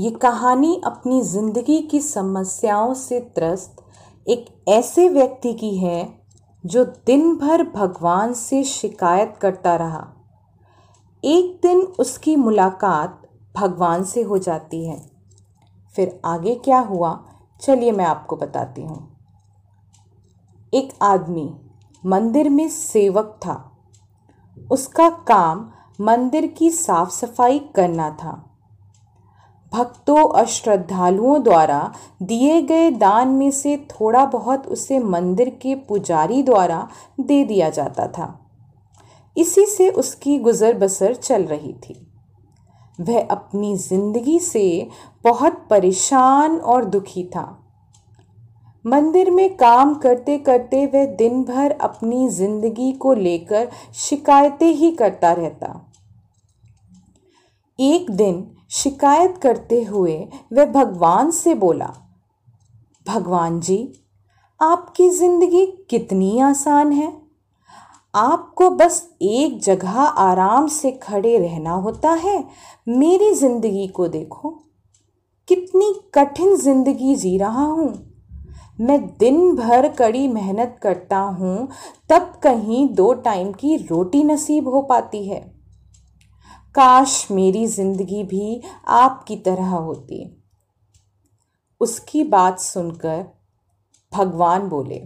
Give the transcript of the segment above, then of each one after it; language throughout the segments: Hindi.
ये कहानी अपनी ज़िंदगी की समस्याओं से त्रस्त एक ऐसे व्यक्ति की है, जो दिन भर भगवान से शिकायत करता रहा। एक दिन उसकी मुलाकात भगवान से हो जाती है। फिर आगे क्या हुआ, चलिए मैं आपको बताती हूँ। एक आदमी मंदिर में सेवक था। उसका काम मंदिर की साफ़ सफ़ाई करना था। भक्तों और श्रद्धालुओं द्वारा दिए गए दान में से थोड़ा बहुत उसे मंदिर के पुजारी द्वारा दे दिया जाता था। इसी से उसकी गुजर बसर चल रही थी। वह अपनी ज़िंदगी से बहुत परेशान और दुखी था। मंदिर में काम करते करते वह दिन भर अपनी ज़िंदगी को लेकर शिकायतें ही करता रहता। एक दिन शिकायत करते हुए वह भगवान से बोला, भगवान जी, आपकी ज़िंदगी कितनी आसान है। आपको बस एक जगह आराम से खड़े रहना होता है। मेरी ज़िंदगी को देखो। कितनी कठिन ज़िंदगी जी रहा हूँ। मैं दिन भर कड़ी मेहनत करता हूँ, तब कहीं दो टाइम की रोटी नसीब हो पाती है। काश मेरी ज़िंदगी भी आपकी तरह होती। उसकी बात सुनकर भगवान बोले,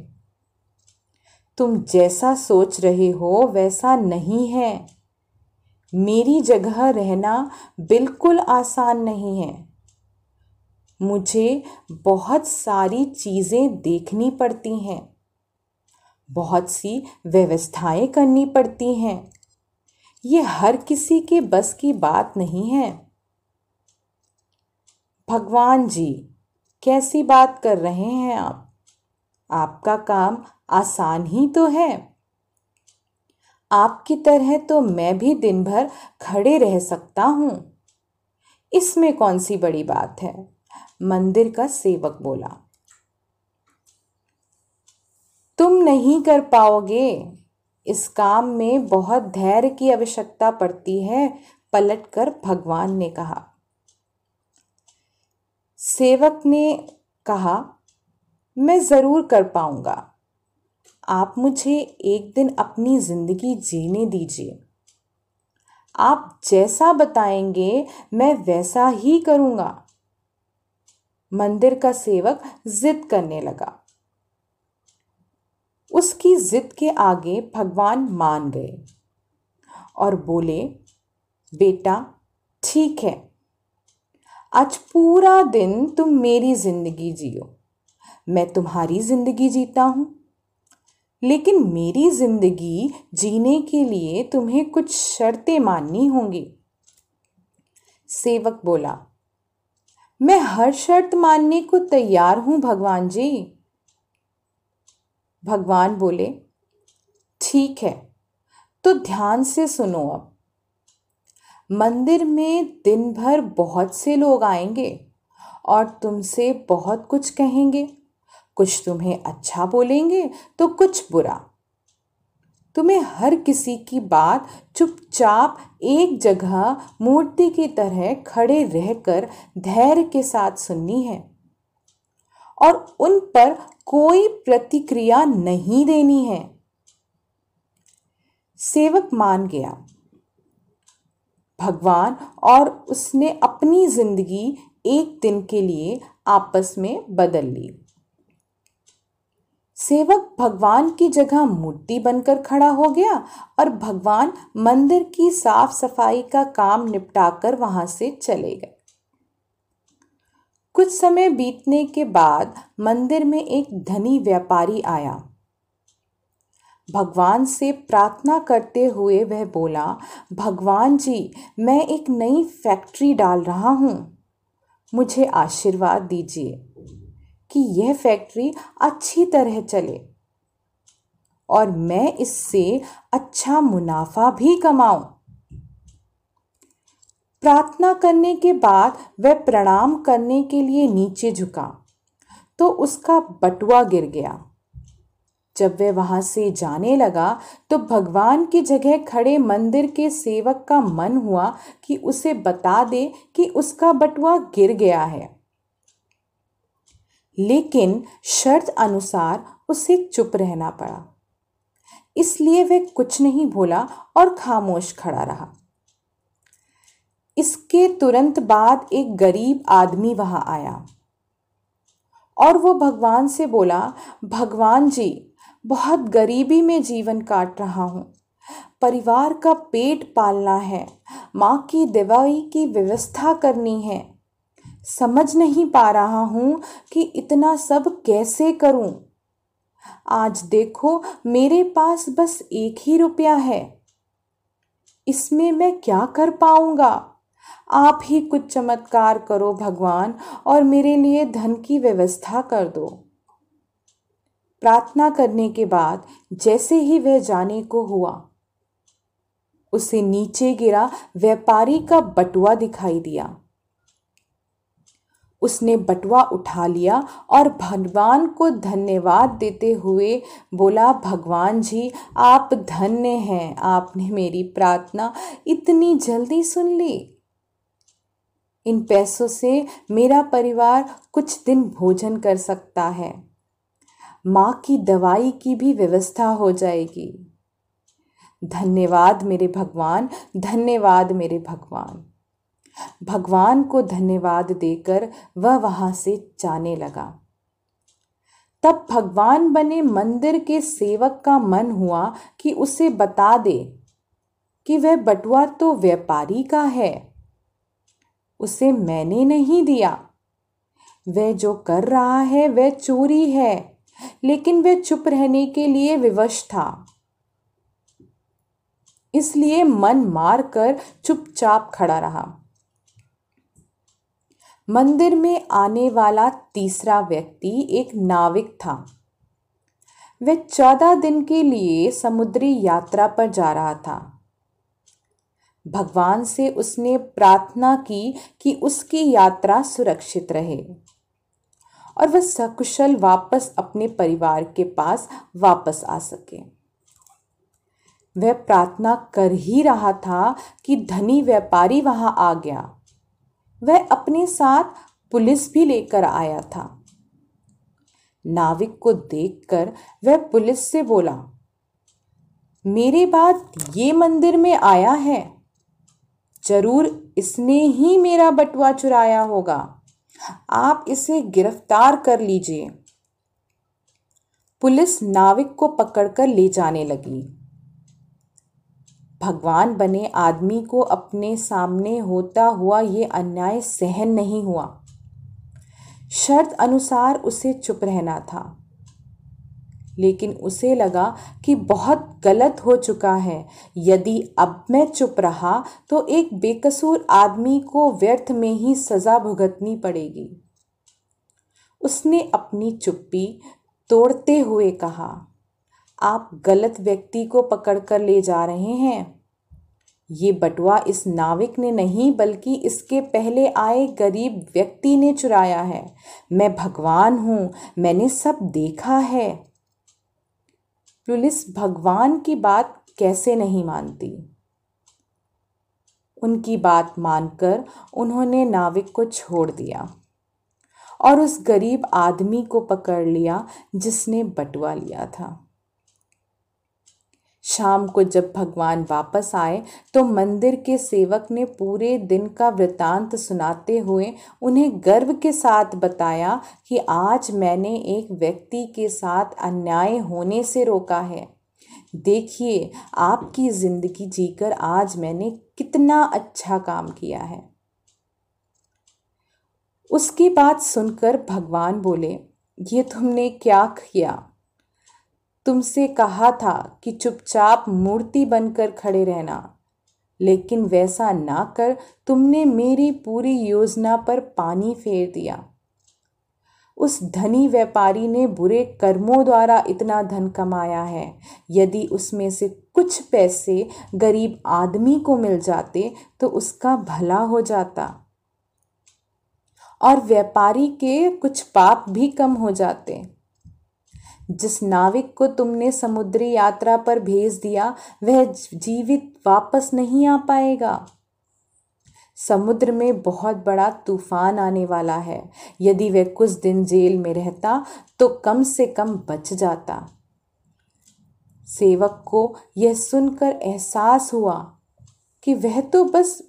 तुम जैसा सोच रहे हो, वैसा नहीं है। मेरी जगह रहना बिल्कुल आसान नहीं है। मुझे बहुत सारी चीज़ें देखनी पड़ती हैं। बहुत सी व्यवस्थाएँ करनी पड़ती हैं। ये हर किसी के बस की बात नहीं है। भगवान जी, कैसी बात कर रहे हैं आप? आपका काम आसान ही तो है। आपकी तरह तो मैं भी दिन भर खड़े रह सकता हूँ। इसमें कौन सी बड़ी बात है? मंदिर का सेवक बोला। तुम नहीं कर पाओगे। इस काम में बहुत धैर्य की आवश्यकता पड़ती है, पलटकर भगवान ने कहा। सेवक ने कहा, मैं ज़रूर कर पाऊँगा। आप मुझे एक दिन अपनी ज़िंदगी जीने दीजिए। आप जैसा बताएँगे, मैं वैसा ही करूँगा। मंदिर का सेवक जिद करने लगा। उसकी जिद के आगे भगवान मान गए और बोले, बेटा, ठीक है। आज पूरा दिन तुम मेरी ज़िंदगी जियो। मैं तुम्हारी ज़िंदगी जीता हूँ। लेकिन मेरी ज़िंदगी जीने के लिए तुम्हें कुछ शर्तें माननी होंगी। सेवक बोला, मैं हर शर्त मानने को तैयार हूँ, भगवान जी। भगवान बोले, ठीक है तो ध्यान से सुनो अब। मंदिर में दिन भर बहुत से लोग आएँगे और तुमसे बहुत कुछ कहेंगे। कुछ तुम्हें अच्छा बोलेंगे तो कुछ बुरा। तुम्हें हर किसी की बात चुपचाप एक जगह मूर्ति की तरह खड़े रहकर धैर्य के साथ सुननी है और उन पर कोई प्रतिक्रिया नहीं देनी है। सेवक मान गया। भगवान और उसने अपनी ज़िंदगी एक दिन के लिए आपस में बदल ली। सेवक भगवान की जगह मूर्ति बनकर खड़ा हो गया और भगवान मंदिर की साफ़ सफ़ाई का काम निपटाकर वहाँ से चले गए। कुछ समय बीतने के बाद मंदिर में एक धनी व्यापारी आया। भगवान से प्रार्थना करते हुए वह बोला, भगवान जी, मैं एक नई फैक्ट्री डाल रहा हूँ। मुझे आशीर्वाद दीजिए कि यह फैक्ट्री अच्छी तरह चले और मैं इससे अच्छा मुनाफा भी कमाऊं। प्रार्थना करने के बाद वह प्रणाम करने के लिए नीचे झुका तो उसका बटुआ गिर गया। जब वह वहाँ से जाने लगा तो भगवान की जगह खड़े मंदिर के सेवक का मन हुआ कि उसे बता दे कि उसका बटुआ गिर गया है। लेकिन शर्त अनुसार उसे चुप रहना पड़ा। इसलिए वह कुछ नहीं बोला और खामोश खड़ा रहा। इसके तुरंत बाद एक गरीब आदमी वहाँ आया। और वो भगवान से बोला, भगवान जी, बहुत गरीबी में जीवन काट रहा हूँ। परिवार का पेट पालना है, माँ की दवाई की व्यवस्था करनी है। समझ नहीं पा रहा हूँ कि इतना सब कैसे करूँ। आज देखो, मेरे पास बस एक ही रुपया है। इसमें मैं क्या कर पाऊँगा? आप ही कुछ चमत्कार करो भगवान और मेरे लिए धन की व्यवस्था कर दो। प्रार्थना करने के बाद जैसे ही वह जाने को हुआ, उसे नीचे गिरा व्यापारी का बटुआ दिखाई दिया। उसने बटुआ उठा लिया और भगवान को धन्यवाद देते हुए बोला, भगवान जी, आप धन्य हैं, आपने मेरी प्रार्थना इतनी जल्दी सुन ली। इन पैसों से मेरा परिवार कुछ दिन भोजन कर सकता है। माँ की दवाई की भी व्यवस्था हो जाएगी। धन्यवाद मेरे भगवान, धन्यवाद मेरे भगवान। भगवान को धन्यवाद देकर वह वहाँ से जाने लगा। तब भगवान बने मंदिर के सेवक का मन हुआ कि उसे बता दे कि वह बटुआ तो व्यापारी का है। उसे मैंने नहीं दिया। वह जो कर रहा है, वह चोरी है, लेकिन वह चुप रहने के लिए विवश था। इसलिए मन मार कर चुपचाप खड़ा रहा। मंदिर में आने वाला तीसरा व्यक्ति एक नाविक था। वह चौदह दिन के लिए समुद्री यात्रा पर जा रहा था। भगवान से उसने प्रार्थना की कि उसकी यात्रा सुरक्षित रहे। और वह सकुशल वापस अपने परिवार के पास वापस आ सके। वह प्रार्थना कर ही रहा था कि धनी व्यापारी वहाँ आ गया। वह अपने साथ पुलिस भी लेकर आया था। नाविक को देखकर वह पुलिस से बोला, मेरे बाद ये मंदिर में आया है? ज़रूर इसने ही मेरा बटुआ चुराया होगा। आप इसे गिरफ़्तार कर लीजिए। पुलिस नाविक को पकड़कर ले जाने लगी। भगवान बने आदमी को अपने सामने होता हुआ ये अन्याय सहन नहीं हुआ। शर्त अनुसार उसे चुप रहना था। लेकिन उसे लगा कि बहुत गलत हो चुका है। यदि अब मैं चुप रहा तो एक बेकसूर आदमी को व्यर्थ में ही सज़ा भुगतनी पड़ेगी। उसने अपनी चुप्पी तोड़ते हुए कहा, आप गलत व्यक्ति को पकड़कर ले जा रहे हैं। ये बटुआ इस नाविक ने नहीं, बल्कि इसके पहले आए गरीब व्यक्ति ने चुराया है। मैं भगवान हूँ, मैंने सब देखा है। पुलिस भगवान की बात कैसे नहीं मानती? उनकी बात मानकर उन्होंने नाविक को छोड़ दिया और उस गरीब आदमी को पकड़ लिया जिसने बटवा लिया था। शाम को जब भगवान वापस आए तो मंदिर के सेवक ने पूरे दिन का वृतांत सुनाते हुए उन्हें गर्व के साथ बताया कि आज मैंने एक व्यक्ति के साथ अन्याय होने से रोका है। देखिए, आपकी ज़िंदगी जीकर आज मैंने कितना अच्छा काम किया है। उसकी बात सुनकर भगवान बोले, ये तुमने क्या किया? तुमसे कहा था कि चुपचाप मूर्ति बनकर खड़े रहना। लेकिन वैसा ना कर, तुमने मेरी पूरी योजना पर पानी फेर दिया। उस धनी व्यापारी ने बुरे कर्मों द्वारा इतना धन कमाया है। यदि उसमें से कुछ पैसे गरीब आदमी को मिल जाते तो उसका भला हो जाता। और व्यापारी के कुछ पाप भी कम हो जाते। जिस नाविक को तुमने समुद्री यात्रा पर भेज दिया, वह जीवित वापस नहीं आ पाएगा। समुद्र में बहुत बड़ा तूफ़ान आने वाला है। यदि वह कुछ दिन जेल में रहता तो कम से कम बच जाता। सेवक को यह सुनकर एहसास हुआ कि वह तो बस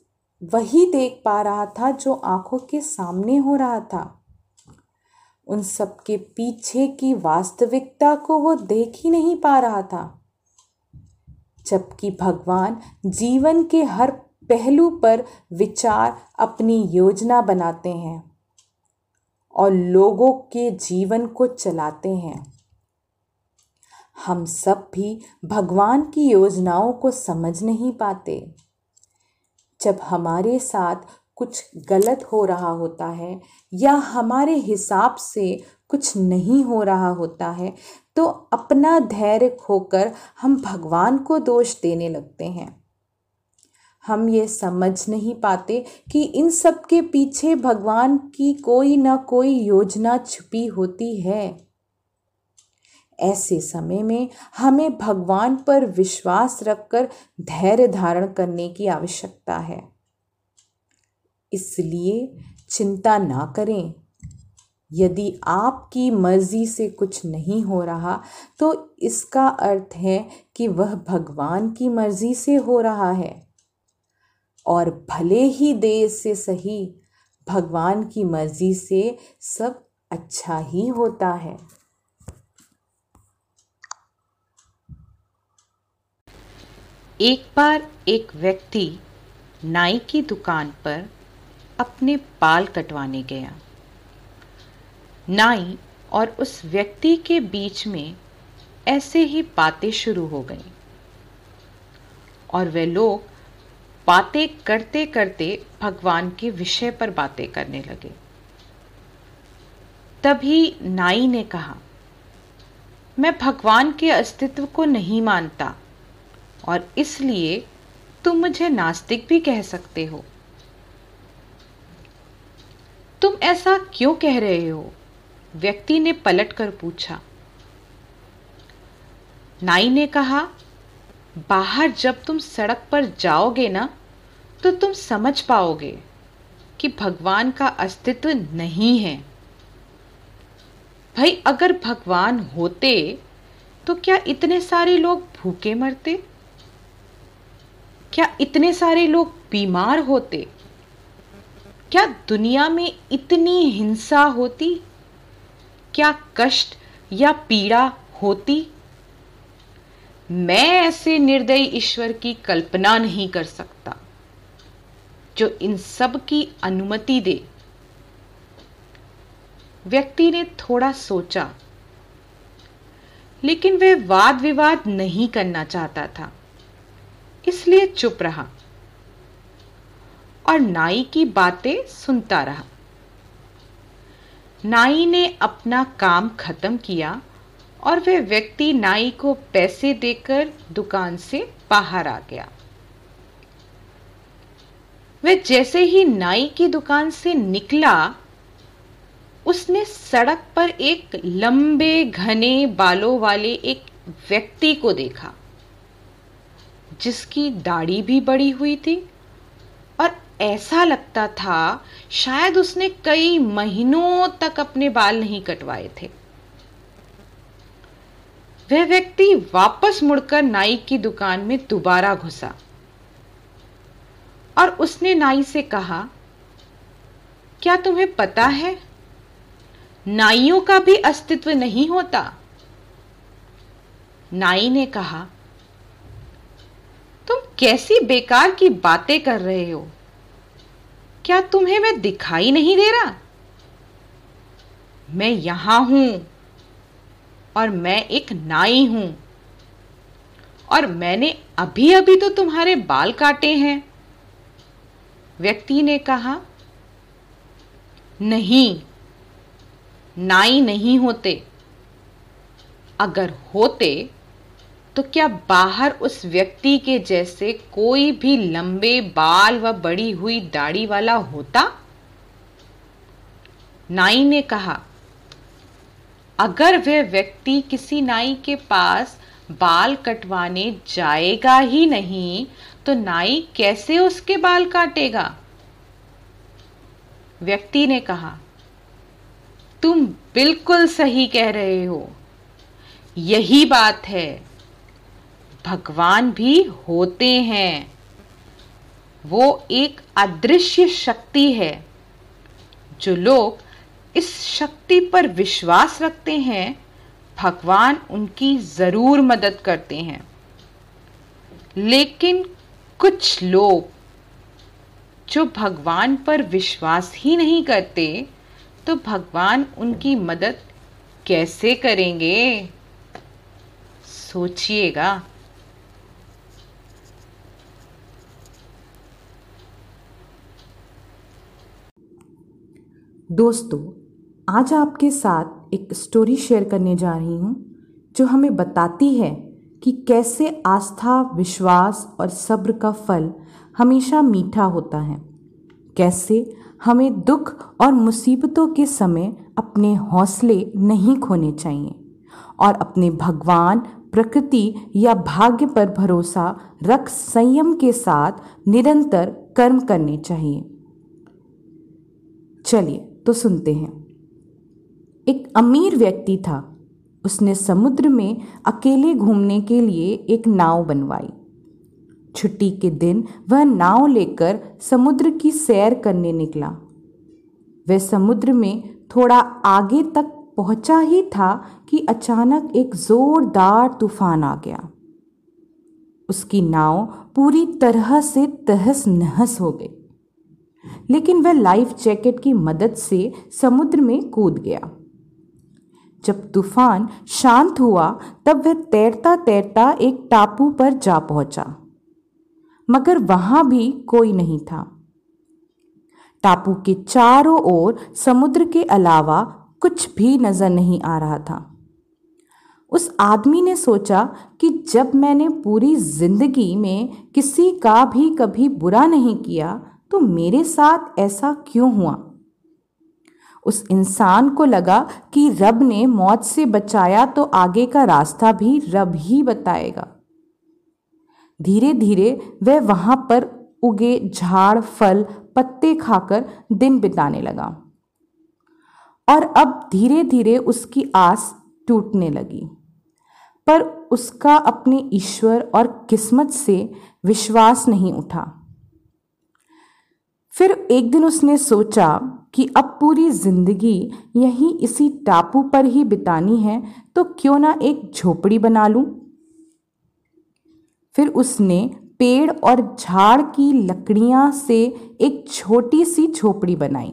वही देख पा रहा था जो आँखों के सामने हो रहा था। उन सबके पीछे की वास्तविकता को वो देख ही नहीं पा रहा था। जबकि भगवान जीवन के हर पहलू पर विचार अपनी योजना बनाते हैं और लोगों के जीवन को चलाते हैं। हम सब भी भगवान की योजनाओं को समझ नहीं पाते। जब हमारे साथ कुछ गलत हो रहा होता है या हमारे हिसाब से कुछ नहीं हो रहा होता है तो अपना धैर्य खोकर हम भगवान को दोष देने लगते हैं। हम ये समझ नहीं पाते कि इन सब के पीछे भगवान की कोई ना कोई योजना छुपी होती है। ऐसे समय में हमें भगवान पर विश्वास रखकर धैर्य धारण करने की आवश्यकता है। इसलिए चिंता ना करें। यदि आपकी मर्ज़ी से कुछ नहीं हो रहा तो इसका अर्थ है कि वह भगवान की मर्ज़ी से हो रहा है। और भले ही देर से सही, भगवान की मर्ज़ी से सब अच्छा ही होता है। एक बार एक व्यक्ति नाई की दुकान पर अपने बाल कटवाने गया। नाई और उस व्यक्ति के बीच में ऐसे ही बातें शुरू हो गई। और वे लोग बातें करते करते भगवान के विषय पर बातें करने लगे। तभी नाई ने कहा, मैं भगवान के अस्तित्व को नहीं मानता और इसलिए तुम मुझे नास्तिक भी कह सकते हो। ऐसा क्यों कह रहे हो? व्यक्ति ने पलट कर पूछा। नाई ने कहा, बाहर जब तुम सड़क पर जाओगे ना तो तुम समझ पाओगे कि भगवान का अस्तित्व नहीं है। भाई, अगर भगवान होते तो क्या इतने सारे लोग भूखे मरते? क्या इतने सारे लोग बीमार होते? क्या दुनिया में इतनी हिंसा होती? क्या कष्ट या पीड़ा होती? मैं ऐसे निर्दयी ईश्वर की कल्पना नहीं कर सकता, जो इन सब की अनुमति दे। व्यक्ति ने थोड़ा सोचा, लेकिन वह वाद विवाद नहीं करना चाहता था, इसलिए चुप रहा। और नाई की बातें सुनता रहा। नाई ने अपना काम खत्म किया और वह व्यक्ति नाई को पैसे देकर दुकान से बाहर आ गया। वह जैसे ही नाई की दुकान से निकला, उसने सड़क पर एक लंबे घने बालों वाले एक व्यक्ति को देखा, जिसकी दाढ़ी भी बड़ी हुई थी ऐसा लगता था शायद उसने कई महीनों तक अपने बाल नहीं कटवाए थे। वह व्यक्ति वापस मुड़कर नाई की दुकान में दोबारा घुसा और उसने नाई से कहा, क्या तुम्हें पता है, नाइयों का भी अस्तित्व नहीं होता? नाई ने कहा, तुम कैसी बेकार की बातें कर रहे हो? क्या तुम्हें मैं दिखाई नहीं दे रहा? मैं यहाँ हूँ और मैं एक नाई हूँ। और मैंने अभी अभी तो तुम्हारे बाल काटे हैं। व्यक्ति ने कहा, नहीं, नाई नहीं होते। अगर होते तो क्या बाहर उस व्यक्ति के जैसे कोई भी लंबे बाल व बड़ी हुई दाढ़ी वाला होता? नाई ने कहा, अगर वह व्यक्ति किसी नाई के पास बाल कटवाने जाएगा ही नहीं तो नाई कैसे उसके बाल काटेगा? व्यक्ति ने कहा, तुम बिल्कुल सही कह रहे हो। यही बात है भगवान भी होते हैं। वो एक अदृश्य शक्ति है। जो लोग इस शक्ति पर विश्वास रखते हैं, भगवान उनकी ज़रूर मदद करते हैं। लेकिन कुछ लोग, जो भगवान पर विश्वास ही नहीं करते तो भगवान उनकी मदद कैसे करेंगे? सोचिएगा। दोस्तों, आज आपके साथ एक स्टोरी शेयर करने जा रही हूँ, जो हमें बताती है कि कैसे आस्था, विश्वास और सब्र का फल हमेशा मीठा होता है। कैसे हमें दुख और मुसीबतों के समय अपने हौसले नहीं खोने चाहिए और अपने भगवान, प्रकृति या भाग्य पर भरोसा रख संयम के साथ निरंतर कर्म करने चाहिए। चलिए तो सुनते हैं। एक अमीर व्यक्ति था। उसने समुद्र में अकेले घूमने के लिए एक नाव बनवाई। छुट्टी के दिन वह नाव लेकर समुद्र की सैर करने निकला। वह समुद्र में थोड़ा आगे तक पहुँचा ही था कि अचानक एक जोरदार तूफ़ान आ गया। उसकी नाव पूरी तरह से तहस नहस हो गई। लेकिन वह लाइफ जैकेट की मदद से समुद्र में कूद गया। जब तूफ़ान शांत हुआ, तब वह तैरता तैरता एक टापू पर जा पहुँचा। मगर वहाँ भी कोई नहीं था। टापू के चारों ओर समुद्र के अलावा कुछ भी नज़र नहीं आ रहा था। उस आदमी ने सोचा कि जब मैंने पूरी ज़िंदगी में किसी का भी कभी बुरा नहीं किया तो मेरे साथ ऐसा क्यों हुआ? उस इंसान को लगा कि रब ने मौत से बचाया तो आगे का रास्ता भी रब ही बताएगा। धीरे धीरे वह वहाँ पर उगे झाड़, फल, पत्ते खाकर दिन बिताने लगा। और अब धीरे धीरे उसकी आस टूटने लगी। पर उसका अपने ईश्वर और किस्मत से विश्वास नहीं उठा। फिर एक दिन उसने सोचा कि अब पूरी ज़िंदगी यहीं इसी टापू पर ही बितानी है तो क्यों ना एक झोपड़ी बना लूँ? फिर उसने पेड़ और झाड़ की लकड़ियाँ से एक छोटी सी झोपड़ी बनाई।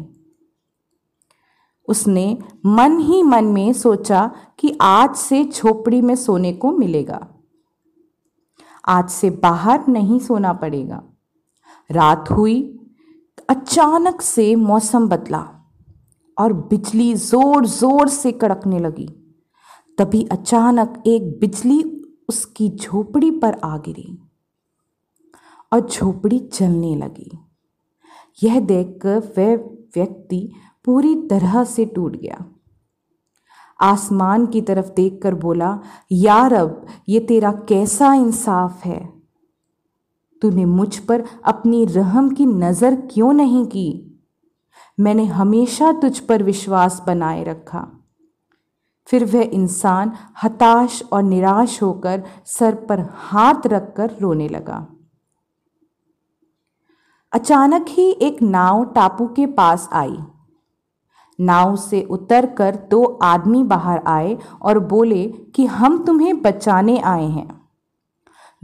उसने मन ही मन में सोचा कि आज से झोपड़ी में सोने को मिलेगा। आज से बाहर नहीं सोना पड़ेगा। रात हुई अचानक से मौसम बदला और बिजली ज़ोर ज़ोर से कड़कने लगी। तभी अचानक एक बिजली उसकी झोपड़ी पर आ गिरी और झोपड़ी चलने लगी। यह देखकर वह व्यक्ति पूरी तरह से टूट गया। आसमान की तरफ़ देखकर बोला यार अब ये तेरा कैसा इंसाफ है? तूने मुझ पर अपनी रहम की नज़र क्यों नहीं की? मैंने हमेशा तुझ पर विश्वास बनाए रखा। फिर वह इंसान हताश और निराश होकर सर पर हाथ रखकर रोने लगा। अचानक ही एक नाव टापू के पास आई। नाव से उतरकर दो आदमी बाहर आए और बोले कि हम तुम्हें बचाने आए हैं।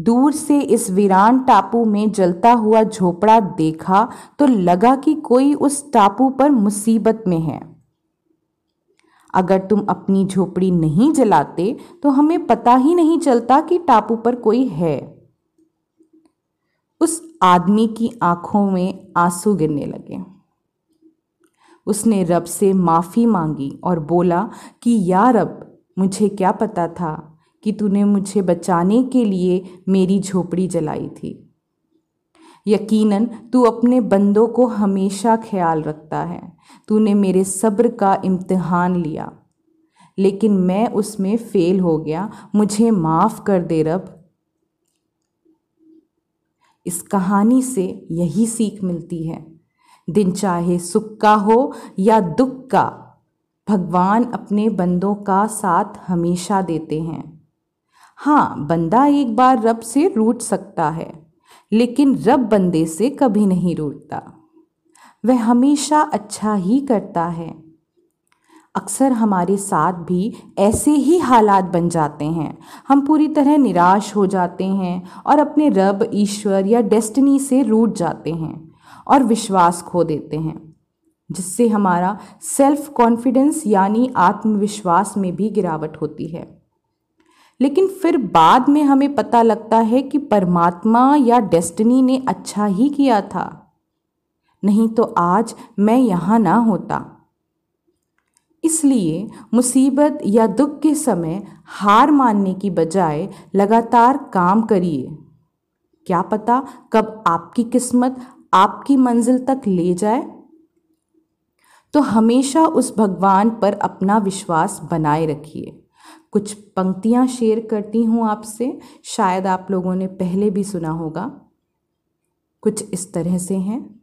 दूर से इस वीरान टापू में जलता हुआ झोपड़ा देखा तो लगा कि कोई उस टापू पर मुसीबत में है। अगर तुम अपनी झोपड़ी नहीं जलाते तो हमें पता ही नहीं चलता कि टापू पर कोई है। उस आदमी की आँखों में आँसू गिरने लगे। उसने रब से माफ़ी मांगी और बोला कि, या रब, मुझे क्या पता था कि तूने मुझे बचाने के लिए मेरी झोपड़ी जलाई थी। यकीनन, तू अपने बंदों को हमेशा ख्याल रखता है। तूने मेरे सब्र का इम्तिहान लिया। लेकिन मैं उसमें फेल हो गया। मुझे माफ़ कर दे रब। इस कहानी से यही सीख मिलती है। दिन चाहे सुख का हो या दुख का, भगवान अपने बंदों का साथ हमेशा देते हैं। हाँ बंदा एक बार रब से रूठ सकता है, लेकिन रब बंदे से कभी नहीं रूठता। वह हमेशा अच्छा ही करता है। अक्सर हमारे साथ भी ऐसे ही हालात बन जाते हैं। हम पूरी तरह निराश हो जाते हैं और अपने रब, ईश्वर या डेस्टिनी से रूट जाते हैं और विश्वास खो देते हैं, जिससे हमारा सेल्फ कॉन्फिडेंस यानी आत्मविश्वास में भी गिरावट होती है। लेकिन फिर बाद में हमें पता लगता है कि परमात्मा या डेस्टिनी ने अच्छा ही किया था। नहीं तो आज मैं यहाँ ना होता। इसलिए मुसीबत या दुख के समय हार मानने की बजाय लगातार काम करिए। क्या पता कब आपकी किस्मत आपकी मंजिल तक ले जाए? तो हमेशा उस भगवान पर अपना विश्वास बनाए रखिए। कुछ पंक्तियाँ शेयर करती हूँ आपसे, शायद आप लोगों ने पहले भी सुना होगा। कुछ इस तरह से हैं।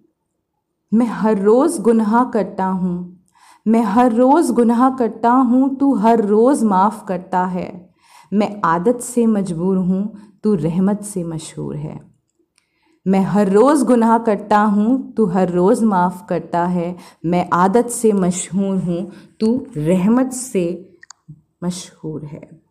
मैं हर रोज़ गुनाह करता हूँ। मैं हर रोज़ गुनाह करता हूँ, तू हर रोज़ माफ़ करता है। मैं आदत से मजबूर हूँ, तू रहमत से मशहूर है। मैं हर रोज़ गुनाह करता हूँ, तू हर रोज़ माफ़ करता है। मैं आदत से मशहूर हूँ, तू रहमत से मशहूर है।